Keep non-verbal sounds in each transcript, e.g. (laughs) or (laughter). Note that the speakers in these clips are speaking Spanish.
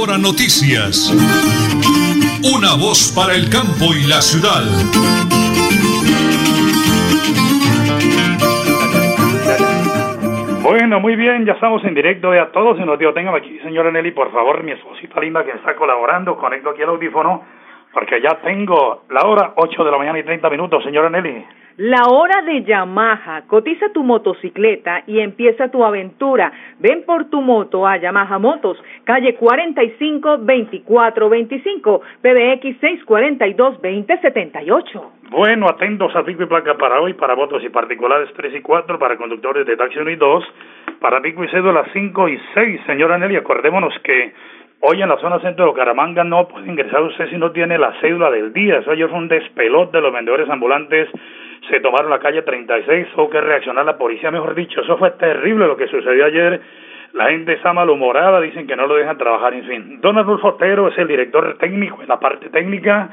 Hora Noticias. Una voz para el campo y la ciudad. Bueno, muy bien, ya estamos en directo de a todos y nos dio, tengan aquí, señora Nelly, por favor, mi esposita linda que está colaborando, conecto aquí el audífono, porque ya tengo la hora 8 de la mañana y 30 minutos, señora Nelly. La hora de Yamaha. Cotiza tu motocicleta y empieza tu aventura. Ven por tu moto a Yamaha Motos, calle 45 24 25, PBX 642 2078. Bueno, atentos a pico y placa para hoy, para motos y particulares 3 y 4, para conductores de taxi 1 y 2, para pico y cédula 5 y 6. Señora Nelly, acordémonos que Hoy en la zona centro de Bucaramanga no puede ingresar usted si no tiene la cédula del día. Eso ayer fue un despelot de los vendedores ambulantes se tomaron la calle 36, tuvo que reaccionar la policía, mejor dicho, eso fue terrible lo que sucedió ayer. La gente está malhumorada, dicen que no lo dejan trabajar, en fin. Don Adolfo Otero es el director técnico en la parte técnica,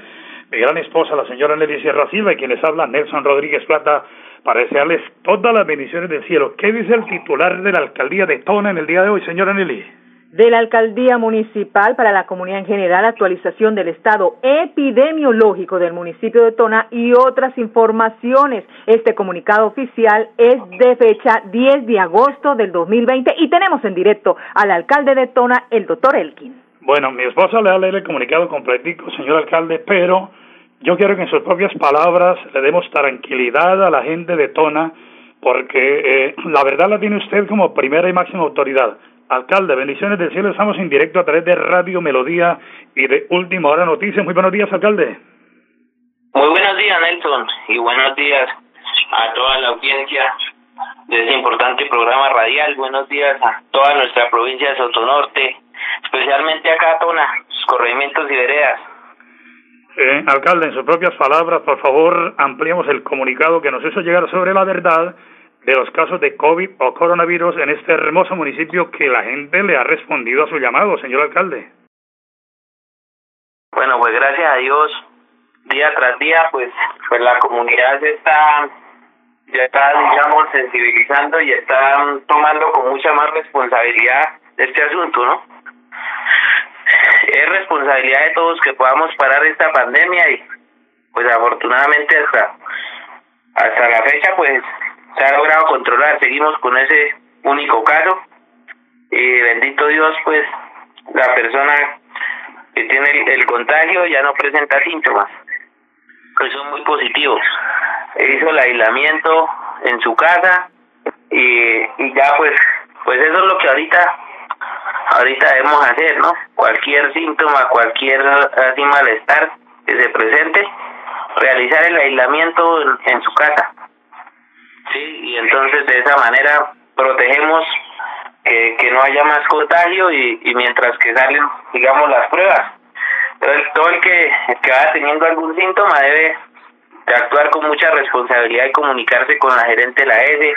mi gran esposa, la señora Nelly Sierra Silva, y quien les habla, Nelson Rodríguez Plata, para desearles todas las bendiciones del cielo. ¿Qué dice el titular de la alcaldía de Tona en el día de hoy, señora Nelly? De la Alcaldía Municipal para la Comunidad en General, actualización del estado epidemiológico del municipio de Tona y otras informaciones. Este comunicado oficial es de fecha 10 de agosto del 2020 y tenemos en directo al alcalde de Tona, el doctor Elkin. Bueno, mi esposa le ha leído el comunicado completico, señor alcalde, pero yo quiero que en sus propias palabras le demos tranquilidad a la gente de Tona, porque eh, la verdad la tiene usted como primera y máxima autoridad Alcalde, bendiciones del cielo. Estamos en directo a través de Radio Melodía y de Última Hora Noticias. Muy buenos días, alcalde. Muy buenos días, Nelson, y buenos días a toda la audiencia de ese importante programa radial. Buenos días a toda nuestra provincia de Sotonorte, especialmente acá a Tona, sus corregimientos y veredas. Eh, alcalde, en sus propias palabras, por favor, ampliemos el comunicado que nos hizo llegar sobre la verdad de los casos de COVID o coronavirus en este hermoso municipio que la gente le ha respondido a su llamado, señor alcalde. Bueno, pues gracias a Dios, día tras día, pues, pues la comunidad se está, ya está, digamos, sensibilizando y está tomando con mucha más responsabilidad este asunto, ¿no? Es responsabilidad de todos que podamos parar esta pandemia y, pues, afortunadamente hasta hasta la fecha, pues, se ha logrado controlar, seguimos con ese único caso y bendito Dios pues la persona que tiene el, contagio ya no presenta síntomas, pues son muy positivos. Hizo el aislamiento en su casa y, y ya pues pues eso es lo que ahorita ahorita debemos hacer, ¿no? Cualquier síntoma, cualquier así malestar que se presente, realizar el aislamiento en su casa Sí, y entonces de esa manera protegemos que, que no haya más contagio y, y mientras que salen, digamos, las pruebas. Entonces, todo el que, que vaya teniendo algún síntoma debe de actuar con mucha responsabilidad y comunicarse con la gerente de la S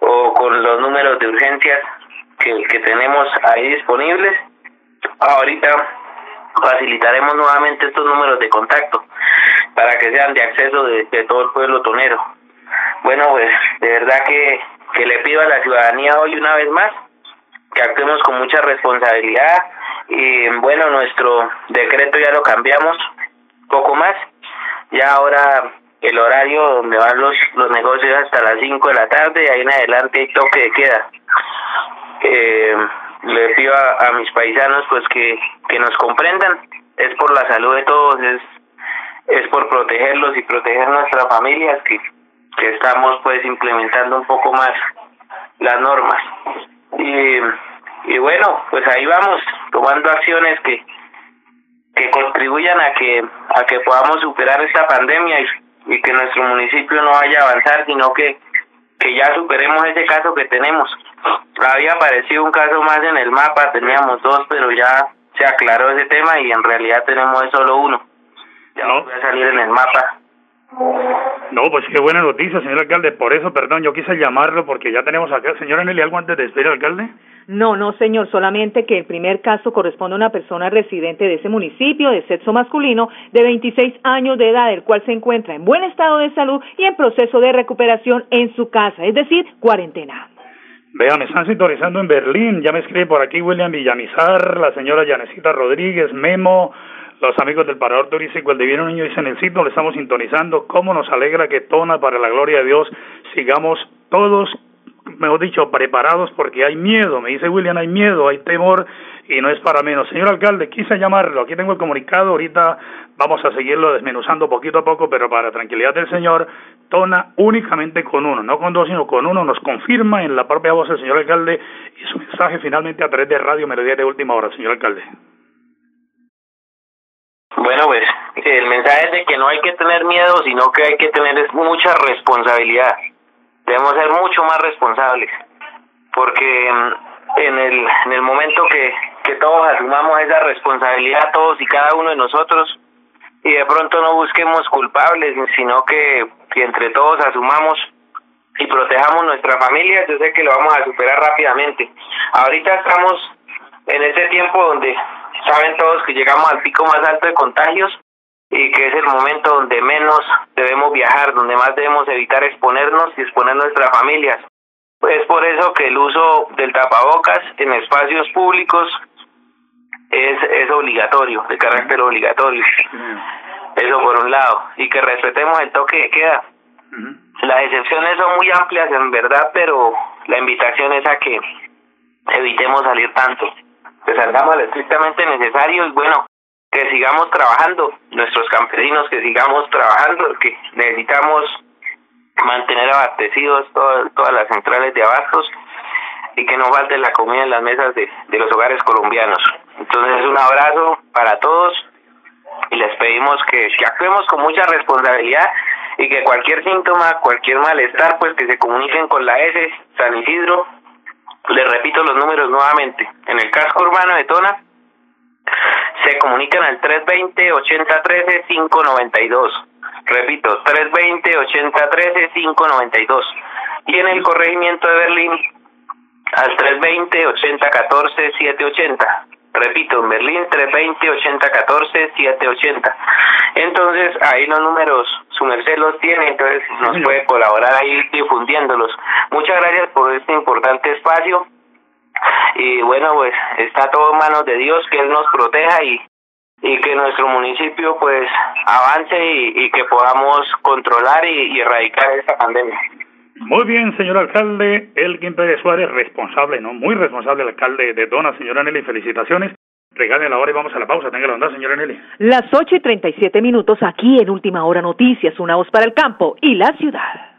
o con los números de urgencias que, que tenemos ahí disponibles. Ahorita facilitaremos nuevamente estos números de contacto para que sean de acceso de todo el pueblo tonero. Bueno, pues de verdad que, que le pido a la ciudadanía hoy una vez más que actuemos con mucha responsabilidad y bueno, nuestro decreto ya lo cambiamos poco más. Ya ahora el horario donde van los, los negocios hasta las 5 de la tarde y ahí en adelante hay toque de queda. Eh, le pido a, a, mis paisanos pues que, que nos comprendan, es por la salud de todos, es, es por protegerlos y proteger nuestras familias que que estamos pues implementando un poco más las normas. Y, y bueno pues ahí vamos tomando acciones que que contribuyan a que a que podamos superar esta pandemia y, y que nuestro municipio no vaya a avanzar sino que que ya superemos ese caso que tenemos. Había aparecido un caso más en el mapa teníamos dos pero ya se aclaró ese tema y en realidad tenemos solo uno. Ya no voy a salir en el mapa no, pues qué buena noticia, señor alcalde. Por eso, perdón, yo quise llamarlo porque ya tenemos acá. Señora Nelly, ¿algo antes de despedir, alcalde? No, no, señor. Solamente que el primer caso corresponde a una persona residente de ese municipio, de sexo masculino, de 26 años de edad, el cual se encuentra en buen estado de salud y en proceso de recuperación en su casa, es decir, cuarentena. Vea, me están sintonizando en Berlín. Ya me escribe por aquí William Villamizar, la señora Yanecita Rodríguez, Memo, los amigos del Parador Turístico El Divino Niño dicen el sitio, le estamos sintonizando. Cómo nos alegra que Tona, para la gloria de Dios, sigamos todos, mejor dicho, preparados porque hay miedo. Me dice William, hay miedo, hay temor y no es para menos. Señor alcalde, quise llamarlo. Aquí tengo el comunicado. Ahorita vamos a seguirlo desmenuzando poquito a poco, pero para tranquilidad del señor, Tona únicamente con uno, no con dos, sino con uno. Nos confirma en la propia voz del señor alcalde y su mensaje finalmente a través de Radio Melodía de Última Hora, señor alcalde. Bueno, pues el mensaje es de que no hay que tener miedo, sino que hay que tener mucha responsabilidad. Debemos ser mucho más responsables, porque mm, en el, en el momento que, que todos asumamos esa responsabilidad, todos y cada uno de nosotros, y de pronto no busquemos culpables, sino que, que entre todos asumamos y protejamos nuestra familia, yo sé que lo vamos a superar rápidamente. Ahorita estamos en ese tiempo donde saben todos que llegamos al pico más alto de contagios y que es el momento donde menos debemos viajar, donde más debemos evitar exponernos y exponer nuestras familias. Pues por eso que el uso del tapabocas en espacios públicos es, es obligatorio, de carácter obligatorio. Eso por un lado. Y que respetemos el toque de queda. Las excepciones son muy amplias en verdad, pero la invitación es a que evitemos salir tanto que salgamos lo estrictamente necesario y bueno, que sigamos trabajando, nuestros campesinos que sigamos trabajando, que necesitamos mantener abastecidos todas, todas las centrales de abastos y que no falte la comida en las mesas de, de los hogares colombianos. Entonces un abrazo para todos y les pedimos que actuemos con mucha responsabilidad y que cualquier síntoma, cualquier malestar, pues que se comuniquen con la S San Isidro les repito los números nuevamente. En el casco urbano de Tona se comunican al 320-8013-592. Repito, 320-8013-592. Y en el corregimiento de Berlín al 320-8014-780. Repito, en Berlín 320-8014-780. Entonces, ahí los números, su merced los tiene, entonces nos puede colaborar ahí difundiéndolos. Muchas gracias por este importante espacio. Y bueno, pues está todo en manos de Dios, que Él nos proteja y, y que nuestro municipio pues avance y, que podamos controlar y, erradicar esta pandemia. Muy bien, señor alcalde, Elkin Pérez Suárez, responsable, ¿no? Muy responsable el alcalde de Dona, señora Nelly, felicitaciones. Regalen la hora y vamos a la pausa. Tenga la onda, señora Nelly. Las ocho y treinta y siete minutos aquí en Última Hora Noticias, una voz para el campo y la ciudad.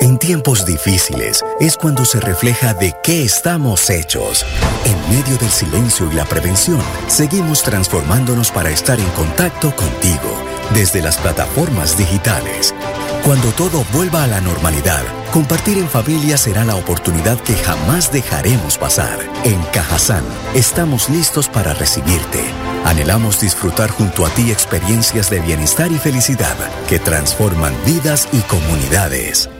En tiempos difíciles es cuando se refleja de qué estamos hechos. En medio del silencio y la prevención, seguimos transformándonos para estar en contacto contigo desde las plataformas digitales. Cuando todo vuelva a la normalidad, compartir en familia será la oportunidad que jamás dejaremos pasar. En Cajazán estamos listos para recibirte. Anhelamos disfrutar junto a ti experiencias de bienestar y felicidad que transforman vidas y comunidades.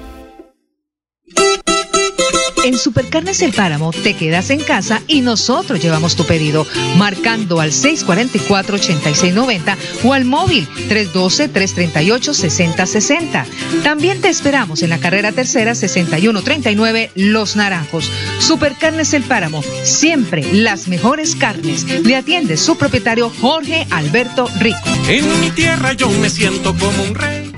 En Supercarnes El Páramo te quedas en casa y nosotros llevamos tu pedido, marcando al 644-8690 o al móvil 312-338-6060. También te esperamos en la carrera tercera 6139 Los Naranjos. Supercarnes El Páramo, siempre las mejores carnes. Le atiende su propietario Jorge Alberto Rico. En mi tierra yo me siento como un rey.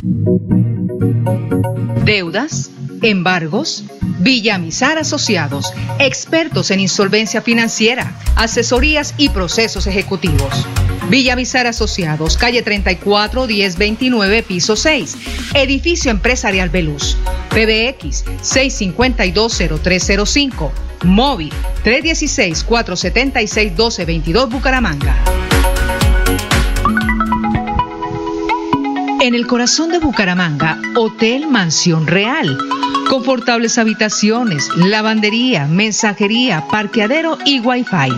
Deudas embargos, Villamizar Asociados, expertos en insolvencia financiera, asesorías y procesos ejecutivos. Villamizar Asociados, calle 34 1029, piso 6, edificio empresarial Beluz, PBX 6520305, móvil 316 476 1222 Bucaramanga. En el corazón de Bucaramanga, Hotel Mansión Real. Confortables habitaciones, lavandería, mensajería, parqueadero y wifi.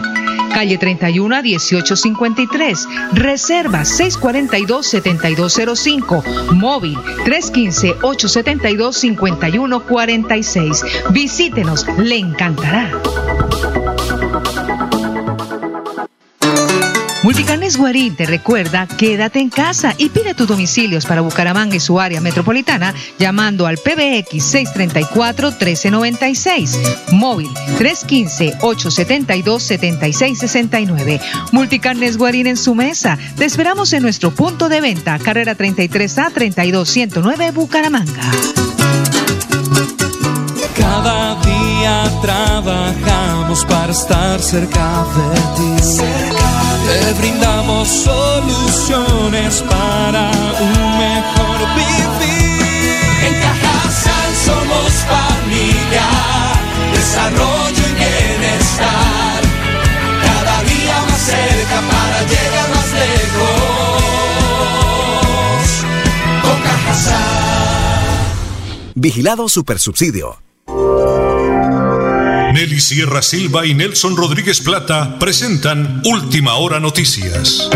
Calle 31 a 1853. Reserva 642-7205. Móvil 315-872-5146. Visítenos, le encantará. Multicarnes Guarín te recuerda, quédate en casa y pide tus domicilios para Bucaramanga y su área metropolitana llamando al PBX 634-1396, móvil 315-872-7669. Multicarnes Guarín en su mesa. Te esperamos en nuestro punto de venta, carrera 33A 32109 Bucaramanga. Cada día trabajamos para estar cerca de ti. Te brindamos soluciones para un mejor vivir. En Cajasal somos familia, desarrollo y bienestar. Cada día más cerca para llegar más lejos. Con Cajasal. Vigilado Supersubsidio. Nelly Sierra Silva y Nelson Rodríguez Plata presentan Última Hora Noticias.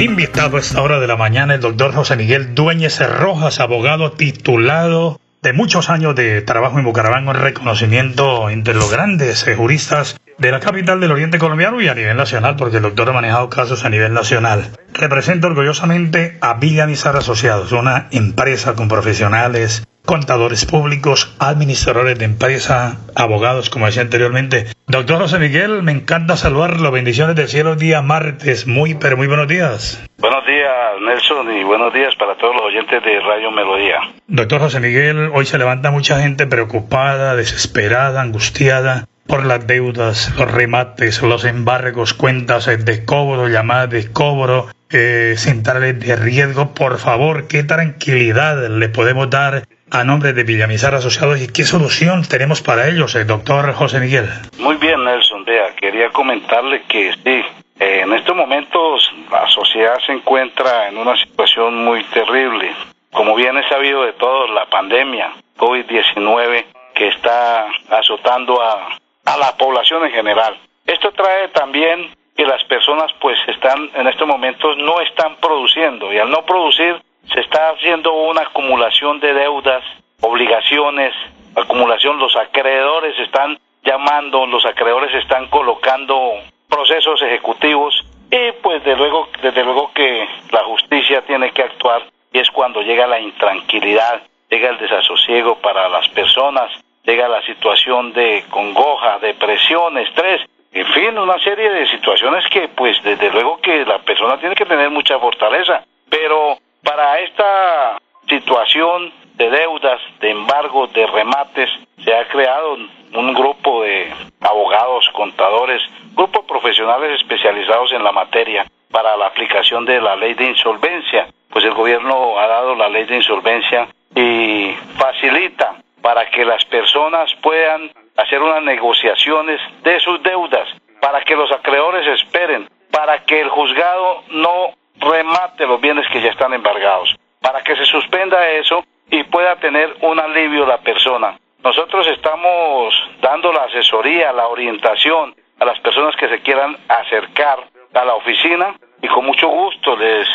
Invitado a esta hora de la mañana el doctor José Miguel Dueñez Rojas, abogado titulado de muchos años de trabajo en Bucaramanga, reconocimiento entre los grandes juristas de la capital del Oriente Colombiano y a nivel nacional, porque el doctor ha manejado casos a nivel nacional. Represento orgullosamente a Villamizar Asociados, una empresa con profesionales, contadores públicos, administradores de empresa, abogados, como decía anteriormente. Doctor José Miguel, me encanta saludarlo. Bendiciones del cielo, día martes. Muy, pero muy buenos días. Buenos días, Nelson, y buenos días para todos los oyentes de Radio Melodía. Doctor José Miguel, hoy se levanta mucha gente preocupada, desesperada, angustiada por las deudas, los remates, los embargos, cuentas de cobro, llamadas de cobro, eh, centrales de riesgo. Por favor, ¿qué tranquilidad le podemos dar a nombre de Villamizar Asociados y qué solución tenemos para ellos, el doctor José Miguel? Muy bien, Nelson. Vea, quería comentarle que sí, eh, en estos momentos la sociedad se encuentra en una situación muy terrible. Como bien es sabido de todos, la pandemia COVID-19 que está azotando a, a la población en general. Esto trae también que las personas pues están en estos momentos no están produciendo y al no producir se está haciendo una acumulación de deudas, obligaciones, acumulación, los acreedores están llamando, los acreedores están colocando procesos ejecutivos y pues de luego, desde luego que la justicia tiene que actuar y es cuando llega la intranquilidad, llega el desasosiego para las personas, llega la situación de congoja, depresión, estrés, en fin, una serie de situaciones que pues desde luego que la persona tiene que tener mucha fortaleza, pero para esta situación de deudas, de embargos, de remates, se ha creado un grupo de abogados, contadores, grupos profesionales especializados en la materia para la aplicación de la ley de insolvencia. Pues el gobierno ha dado la ley de insolvencia y facilita para que las personas puedan hacer unas negociaciones de sus deudas, para que los acreedores esperen, para que el juzgado no remate los bienes que ya están embargados, para que se suspenda eso y pueda tener un alivio la persona. Nosotros estamos dando la asesoría, la orientación a las personas que se quieran acercar a la oficina y con mucho gusto les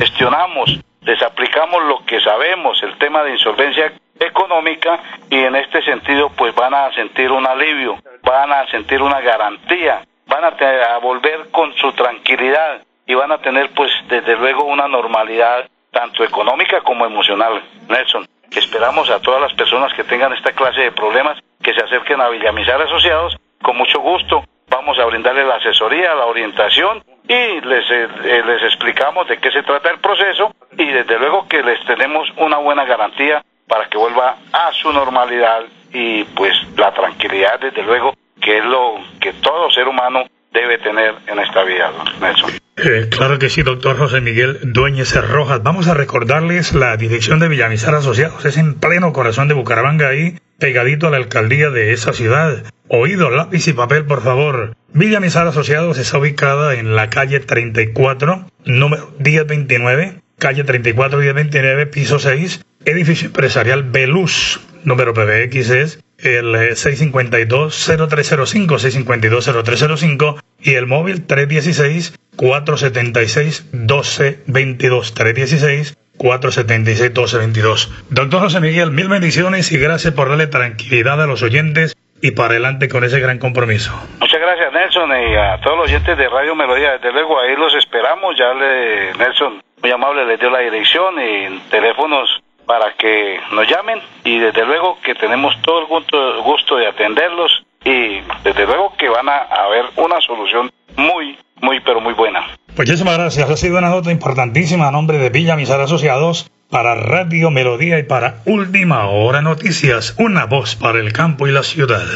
gestionamos, les aplicamos lo que sabemos, el tema de insolvencia económica y en este sentido pues van a sentir un alivio, van a sentir una garantía, van a, volver con su tranquilidad y van a tener pues desde luego una normalidad tanto económica como emocional. Nelson, esperamos a todas las personas que tengan esta clase de problemas que se acerquen a Villamizar Asociados, con mucho gusto vamos a brindarles la asesoría, la orientación y les, eh, eh, les explicamos de qué se trata el proceso y desde luego que les tenemos una buena garantía para que vuelva a su normalidad y pues la tranquilidad desde luego que es lo que todo ser humano debe tener en esta vida, Nelson. Eh, claro que sí, doctor José Miguel Dueñez Rojas. Vamos a recordarles la dirección de Villamizar Asociados. Es en pleno corazón de Bucaramanga, ahí pegadito a la alcaldía de esa ciudad. Oído, lápiz y papel, por favor. Villamizar Asociados está ubicada en la calle 34, número 1029, calle 34, 1029, piso 6, edificio empresarial Beluz. Número PBX es el 652-0305, 652-0305 y el móvil 316-476-1222, 316-476-1222. Doctor José Miguel, mil bendiciones y gracias por darle tranquilidad a los oyentes y para adelante con ese gran compromiso. Muchas gracias Nelson y a todos los oyentes de Radio Melodía. Desde luego ahí los esperamos. Ya le, Nelson, muy amable, les dio la dirección y teléfonos para que nos llamen y desde luego que tenemos todo el gusto, gusto de atenderlos y desde luego que van a haber una solución muy, muy, pero muy buena. Muchísimas gracias. Ha sido una nota importantísima a nombre de Villa Misar Asociados para Radio Melodía y para Última Hora Noticias, una voz para el campo y la ciudad.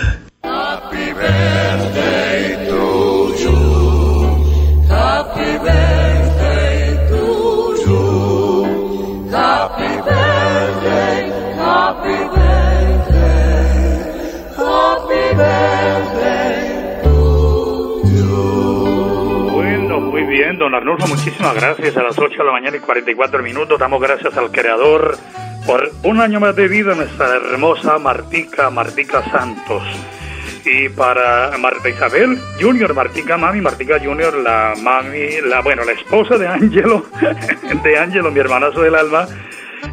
Happy don Arnulfo, muchísimas gracias. A las 8 de la mañana y 44 minutos damos gracias al Creador por un año más de vida nuestra hermosa Martica, Martica Santos. Y para Marta Isabel Junior, Martica Mami, Martica Junior, la mami, la bueno, la esposa de Ángelo, (laughs) de Ángelo, mi hermanazo del alma.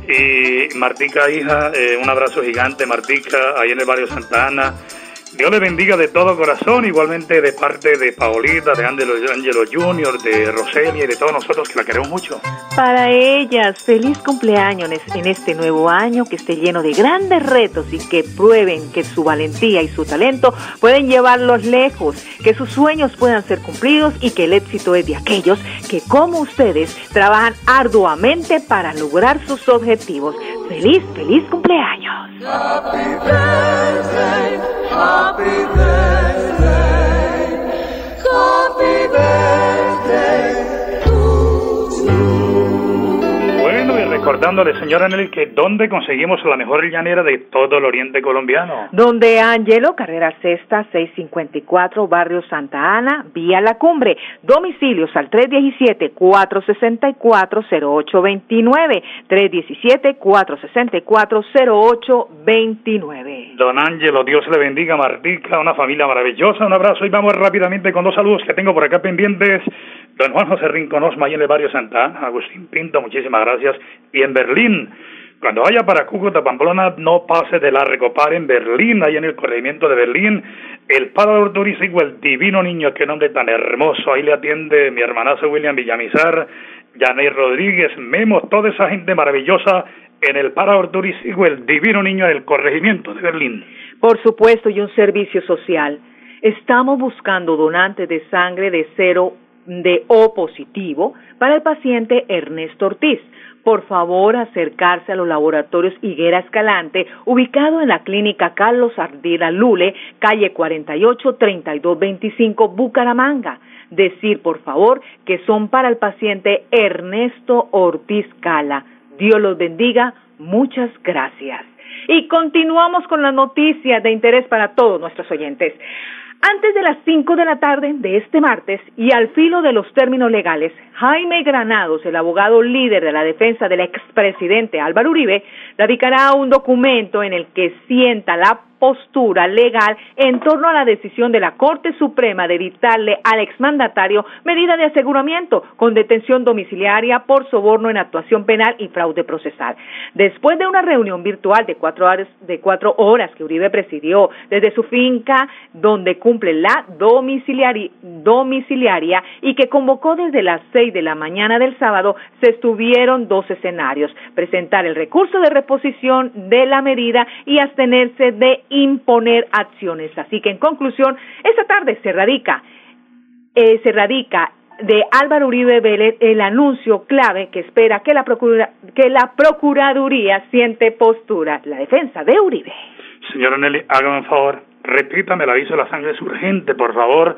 Y Martica, hija, eh, un abrazo gigante, Martica, ahí en el barrio Santa Ana. Dios le bendiga de todo corazón, igualmente de parte de Paolita, de Angelo, Angelo Junior, de Roselia y de todos nosotros que la queremos mucho. Para ellas, feliz cumpleaños en este nuevo año que esté lleno de grandes retos y que prueben que su valentía y su talento pueden llevarlos lejos, que sus sueños puedan ser cumplidos y que el éxito es de aquellos que como ustedes trabajan arduamente para lograr sus objetivos. Feliz, feliz cumpleaños. Happy birthday, happy birthday. Recordándole, señora Nelly, que ¿dónde conseguimos la mejor llanera de todo el oriente colombiano? Donde Angelo, carrera sexta, 654, barrio Santa Ana, vía La Cumbre. Domicilios al 317-464-0829. 317-464-0829. Don Angelo, Dios le bendiga, Martica, una familia maravillosa. Un abrazo y vamos rápidamente con dos saludos que tengo por acá pendientes. Don Juan José Rincón Osma, ahí en el barrio Santa Ana. Agustín Pinto, muchísimas gracias. Y en Berlín, cuando vaya para Cúcuta, Pamplona, no pase de la recopar en Berlín, ahí en el corregimiento de Berlín. El parador turístico, el divino niño, qué nombre tan hermoso. Ahí le atiende mi hermanazo William Villamizar, Yaney Rodríguez, Memo, toda esa gente maravillosa en el parador turístico, el divino niño del corregimiento de Berlín. Por supuesto, y un servicio social. Estamos buscando donantes de sangre de cero de O positivo para el paciente Ernesto Ortiz. Por favor, acercarse a los laboratorios Higuera Escalante, ubicado en la clínica Carlos Ardila Lule, calle 48 3225, Bucaramanga. Decir, por favor, que son para el paciente Ernesto Ortiz Cala. Dios los bendiga. Muchas gracias. Y continuamos con las noticias de interés para todos nuestros oyentes. Antes de las 5 de la tarde de este martes y al filo de los términos legales, Jaime Granados, el abogado líder de la defensa del expresidente Álvaro Uribe, radicará un documento en el que sienta la postura legal en torno a la decisión de la Corte Suprema de dictarle al exmandatario medida de aseguramiento con detención domiciliaria por soborno en actuación penal y fraude procesal. Después de una reunión virtual de cuatro horas, de cuatro horas que Uribe presidió desde su finca donde cumple la domiciliaria, domiciliaria y que convocó desde las seis de la mañana del sábado, se estuvieron dos escenarios, presentar el recurso de reposición de la medida y abstenerse de imponer acciones. Así que en conclusión, esta tarde se radica, eh, se radica de Álvaro Uribe Vélez el anuncio clave que espera que la, que la Procuraduría siente postura, la defensa de Uribe. Señora Nelly, hágame un favor, repítame el aviso de la sangre es urgente, por favor,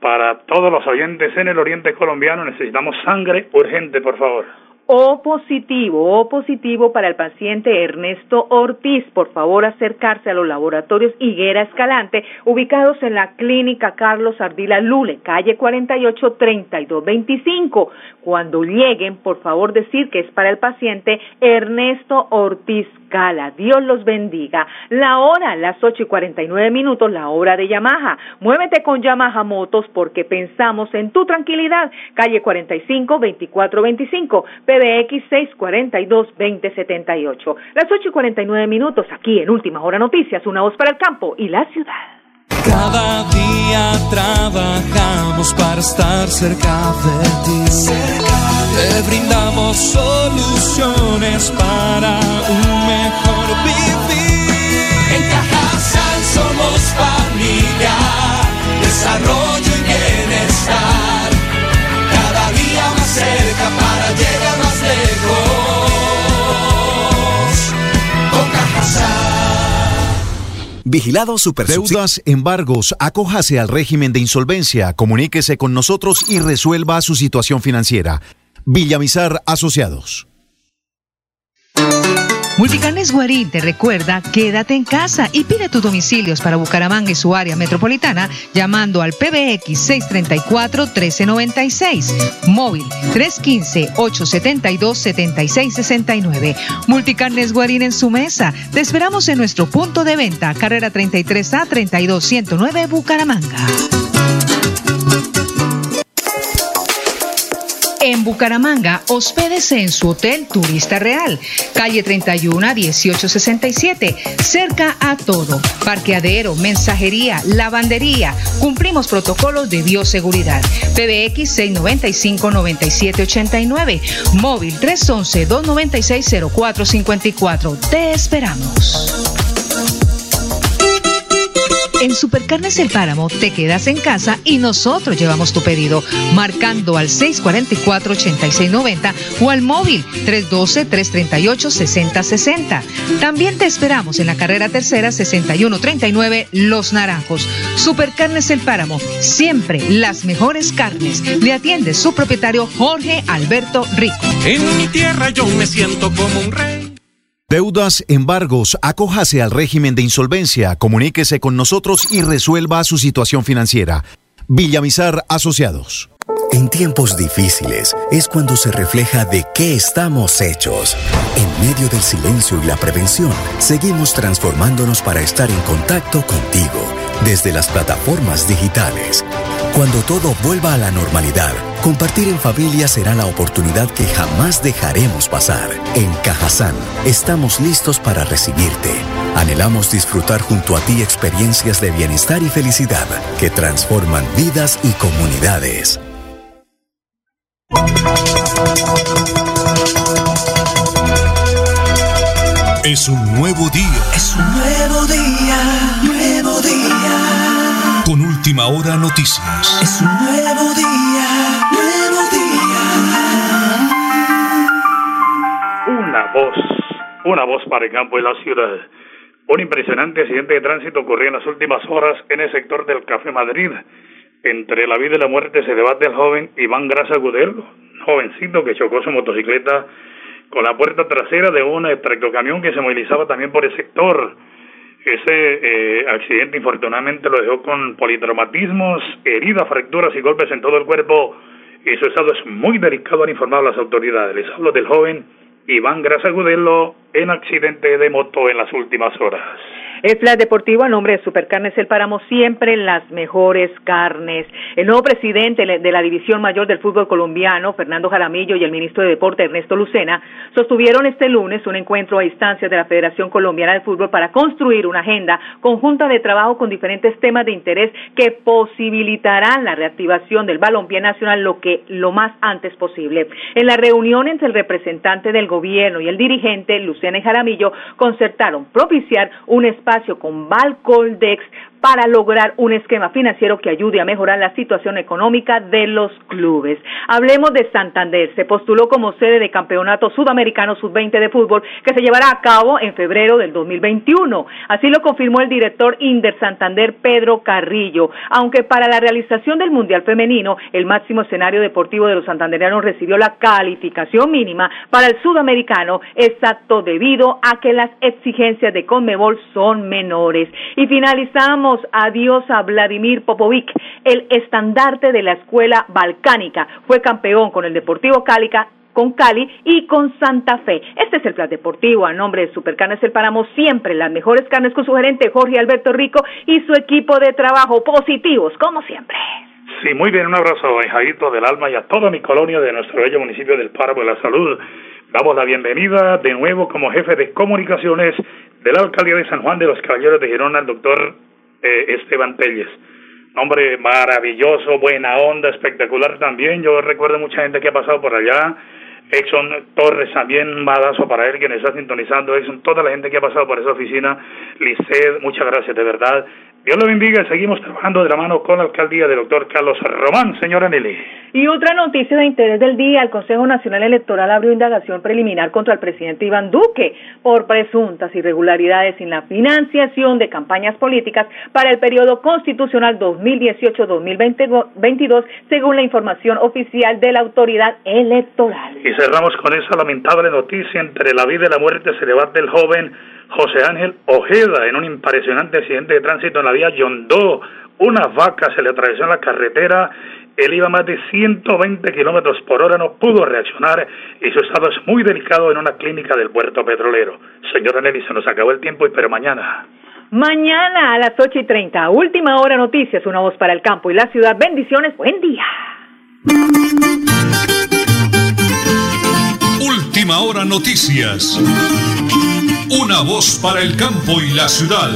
para todos los oyentes en el oriente colombiano, necesitamos sangre urgente, por favor. O positivo, O positivo para el paciente Ernesto Ortiz. Por favor, acercarse a los laboratorios Higuera Escalante, ubicados en la clínica Carlos Ardila Lule, calle 48 3225. Cuando lleguen, por favor, decir que es para el paciente Ernesto Ortiz Cala. Dios los bendiga. La hora, las ocho y 49 minutos, la hora de Yamaha. Muévete con Yamaha Motos porque pensamos en tu tranquilidad. Calle 45 2425 PBX 642-2078. Las 8 y 49 minutos aquí en Última Hora Noticias, una voz para el campo y la ciudad. Cada día trabajamos para estar cerca de ti. Te brindamos soluciones para un mejor vivir. En Cajasal somos familia, desarrollo y bienestar. Cada día más cerca Vigilado Super Deudas, embargos, acójase al régimen de insolvencia, comuníquese con nosotros y resuelva su situación financiera. Villamizar Asociados. Multicarnes Guarín te recuerda, quédate en casa y pide tus domicilios para Bucaramanga y su área metropolitana llamando al PBX 634-1396, móvil 315-872-7669. Multicarnes Guarín en su mesa. Te esperamos en nuestro punto de venta, carrera 33A 32109 Bucaramanga. En Bucaramanga, hospédese en su Hotel Turista Real, calle 31 1867, cerca a todo, parqueadero, mensajería, lavandería. Cumplimos protocolos de bioseguridad. PBX 695-9789, móvil 311-296-0454. Te esperamos. En Supercarnes El Páramo te quedas en casa y nosotros llevamos tu pedido marcando al 644-8690 o al móvil 312-338-6060. También te esperamos en la carrera tercera 6139 Los Naranjos. Supercarnes El Páramo, siempre las mejores carnes. Le atiende su propietario Jorge Alberto Rico. En mi tierra yo me siento como un rey. Deudas, embargos, acójase al régimen de insolvencia, comuníquese con nosotros y resuelva su situación financiera. Villamizar Asociados. En tiempos difíciles es cuando se refleja de qué estamos hechos. En medio del silencio y la prevención, seguimos transformándonos para estar en contacto contigo desde las plataformas digitales. Cuando todo vuelva a la normalidad, compartir en familia será la oportunidad que jamás dejaremos pasar. En Cajazán estamos listos para recibirte. Anhelamos disfrutar junto a ti experiencias de bienestar y felicidad que transforman vidas y comunidades. Es un nuevo día. Es un nuevo día, nuevo día. Última hora noticias. Es un nuevo día, nuevo día. Una voz, una voz para el campo y la ciudad. Un impresionante accidente de tránsito ocurrió en las últimas horas en el sector del Café Madrid. Entre la vida y la muerte se debate el joven Iván Grasa Gudelo, jovencito que chocó su motocicleta con la puerta trasera de un tractocamión que se movilizaba también por el sector. Ese eh, accidente infortunadamente lo dejó con politraumatismos, heridas, fracturas y golpes en todo el cuerpo y su estado es muy delicado, han informado las autoridades. Les hablo del joven Iván Grasa Gudelo en accidente de moto en las últimas horas. El Flash Deportivo, a nombre de Supercarnes El Páramo, siempre las mejores carnes. El nuevo presidente de la División Mayor del Fútbol Colombiano, Fernando Jaramillo, y el ministro de Deporte, Ernesto Lucena, sostuvieron este lunes un encuentro a instancias de la Federación Colombiana de Fútbol para construir una agenda conjunta de trabajo con diferentes temas de interés que posibilitarán la reactivación del balompié nacional lo que lo más antes posible. En la reunión entre el representante del gobierno y el dirigente, Lucena y Jaramillo, concertaron propiciar un espacio espacio con Valcoldex para lograr un esquema financiero que ayude a mejorar la situación económica de los clubes. Hablemos de Santander. Se postuló como sede de Campeonato Sudamericano Sub-20 de fútbol que se llevará a cabo en febrero del 2021. Así lo confirmó el director Inder Santander, Pedro Carrillo. Aunque para la realización del Mundial Femenino, el máximo escenario deportivo de los santanderianos recibió la calificación mínima para el sudamericano, exacto debido a que las exigencias de Conmebol son menores. Y finalizamos adiós a Vladimir Popovic, el estandarte de la escuela balcánica. Fue campeón con el Deportivo Cálica con Cali y con Santa Fe. Este es el plan deportivo a nombre de Supercarnes El Páramo, siempre las mejores carnes con su gerente Jorge Alberto Rico y su equipo de trabajo positivos, como siempre. Sí, muy bien, un abrazo a Jaito del Alma y a toda mi colonia de nuestro bello municipio del Páramo de la Salud. Damos la bienvenida de nuevo como jefe de comunicaciones de la alcaldía de San Juan de los Caballeros de Girona al doctor eh, Esteban Telles. Hombre, maravilloso, buena onda, espectacular también. Yo recuerdo mucha gente que ha pasado por allá. Exxon Torres también, un para él, quien está sintonizando. Exxon, toda la gente que ha pasado por esa oficina. Liced, muchas gracias, de verdad. Dios lo bendiga, seguimos trabajando de la mano con la alcaldía del doctor Carlos Román, señora Nelly. Y otra noticia de interés del día, el Consejo Nacional Electoral abrió indagación preliminar contra el presidente Iván Duque por presuntas irregularidades en la financiación de campañas políticas para el periodo constitucional 2018-2022, según la información oficial de la autoridad electoral. Y cerramos con esa lamentable noticia, entre la vida y la muerte se debate el joven José Ángel Ojeda en un impresionante accidente de tránsito en la vía Yondó. Una vaca se le atravesó en la carretera. Él iba a más de 120 kilómetros por hora, no pudo reaccionar y su estado es muy delicado en una clínica del puerto petrolero. Señora Nelly, se nos acabó el tiempo, y pero mañana. Mañana a las 8 y 30, última hora noticias, una voz para el campo y la ciudad. Bendiciones, buen día. Última hora noticias. Una voz para el campo y la ciudad.